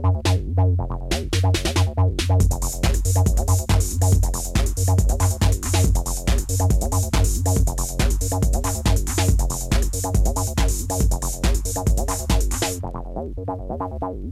Thank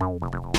Wow, wow, wow.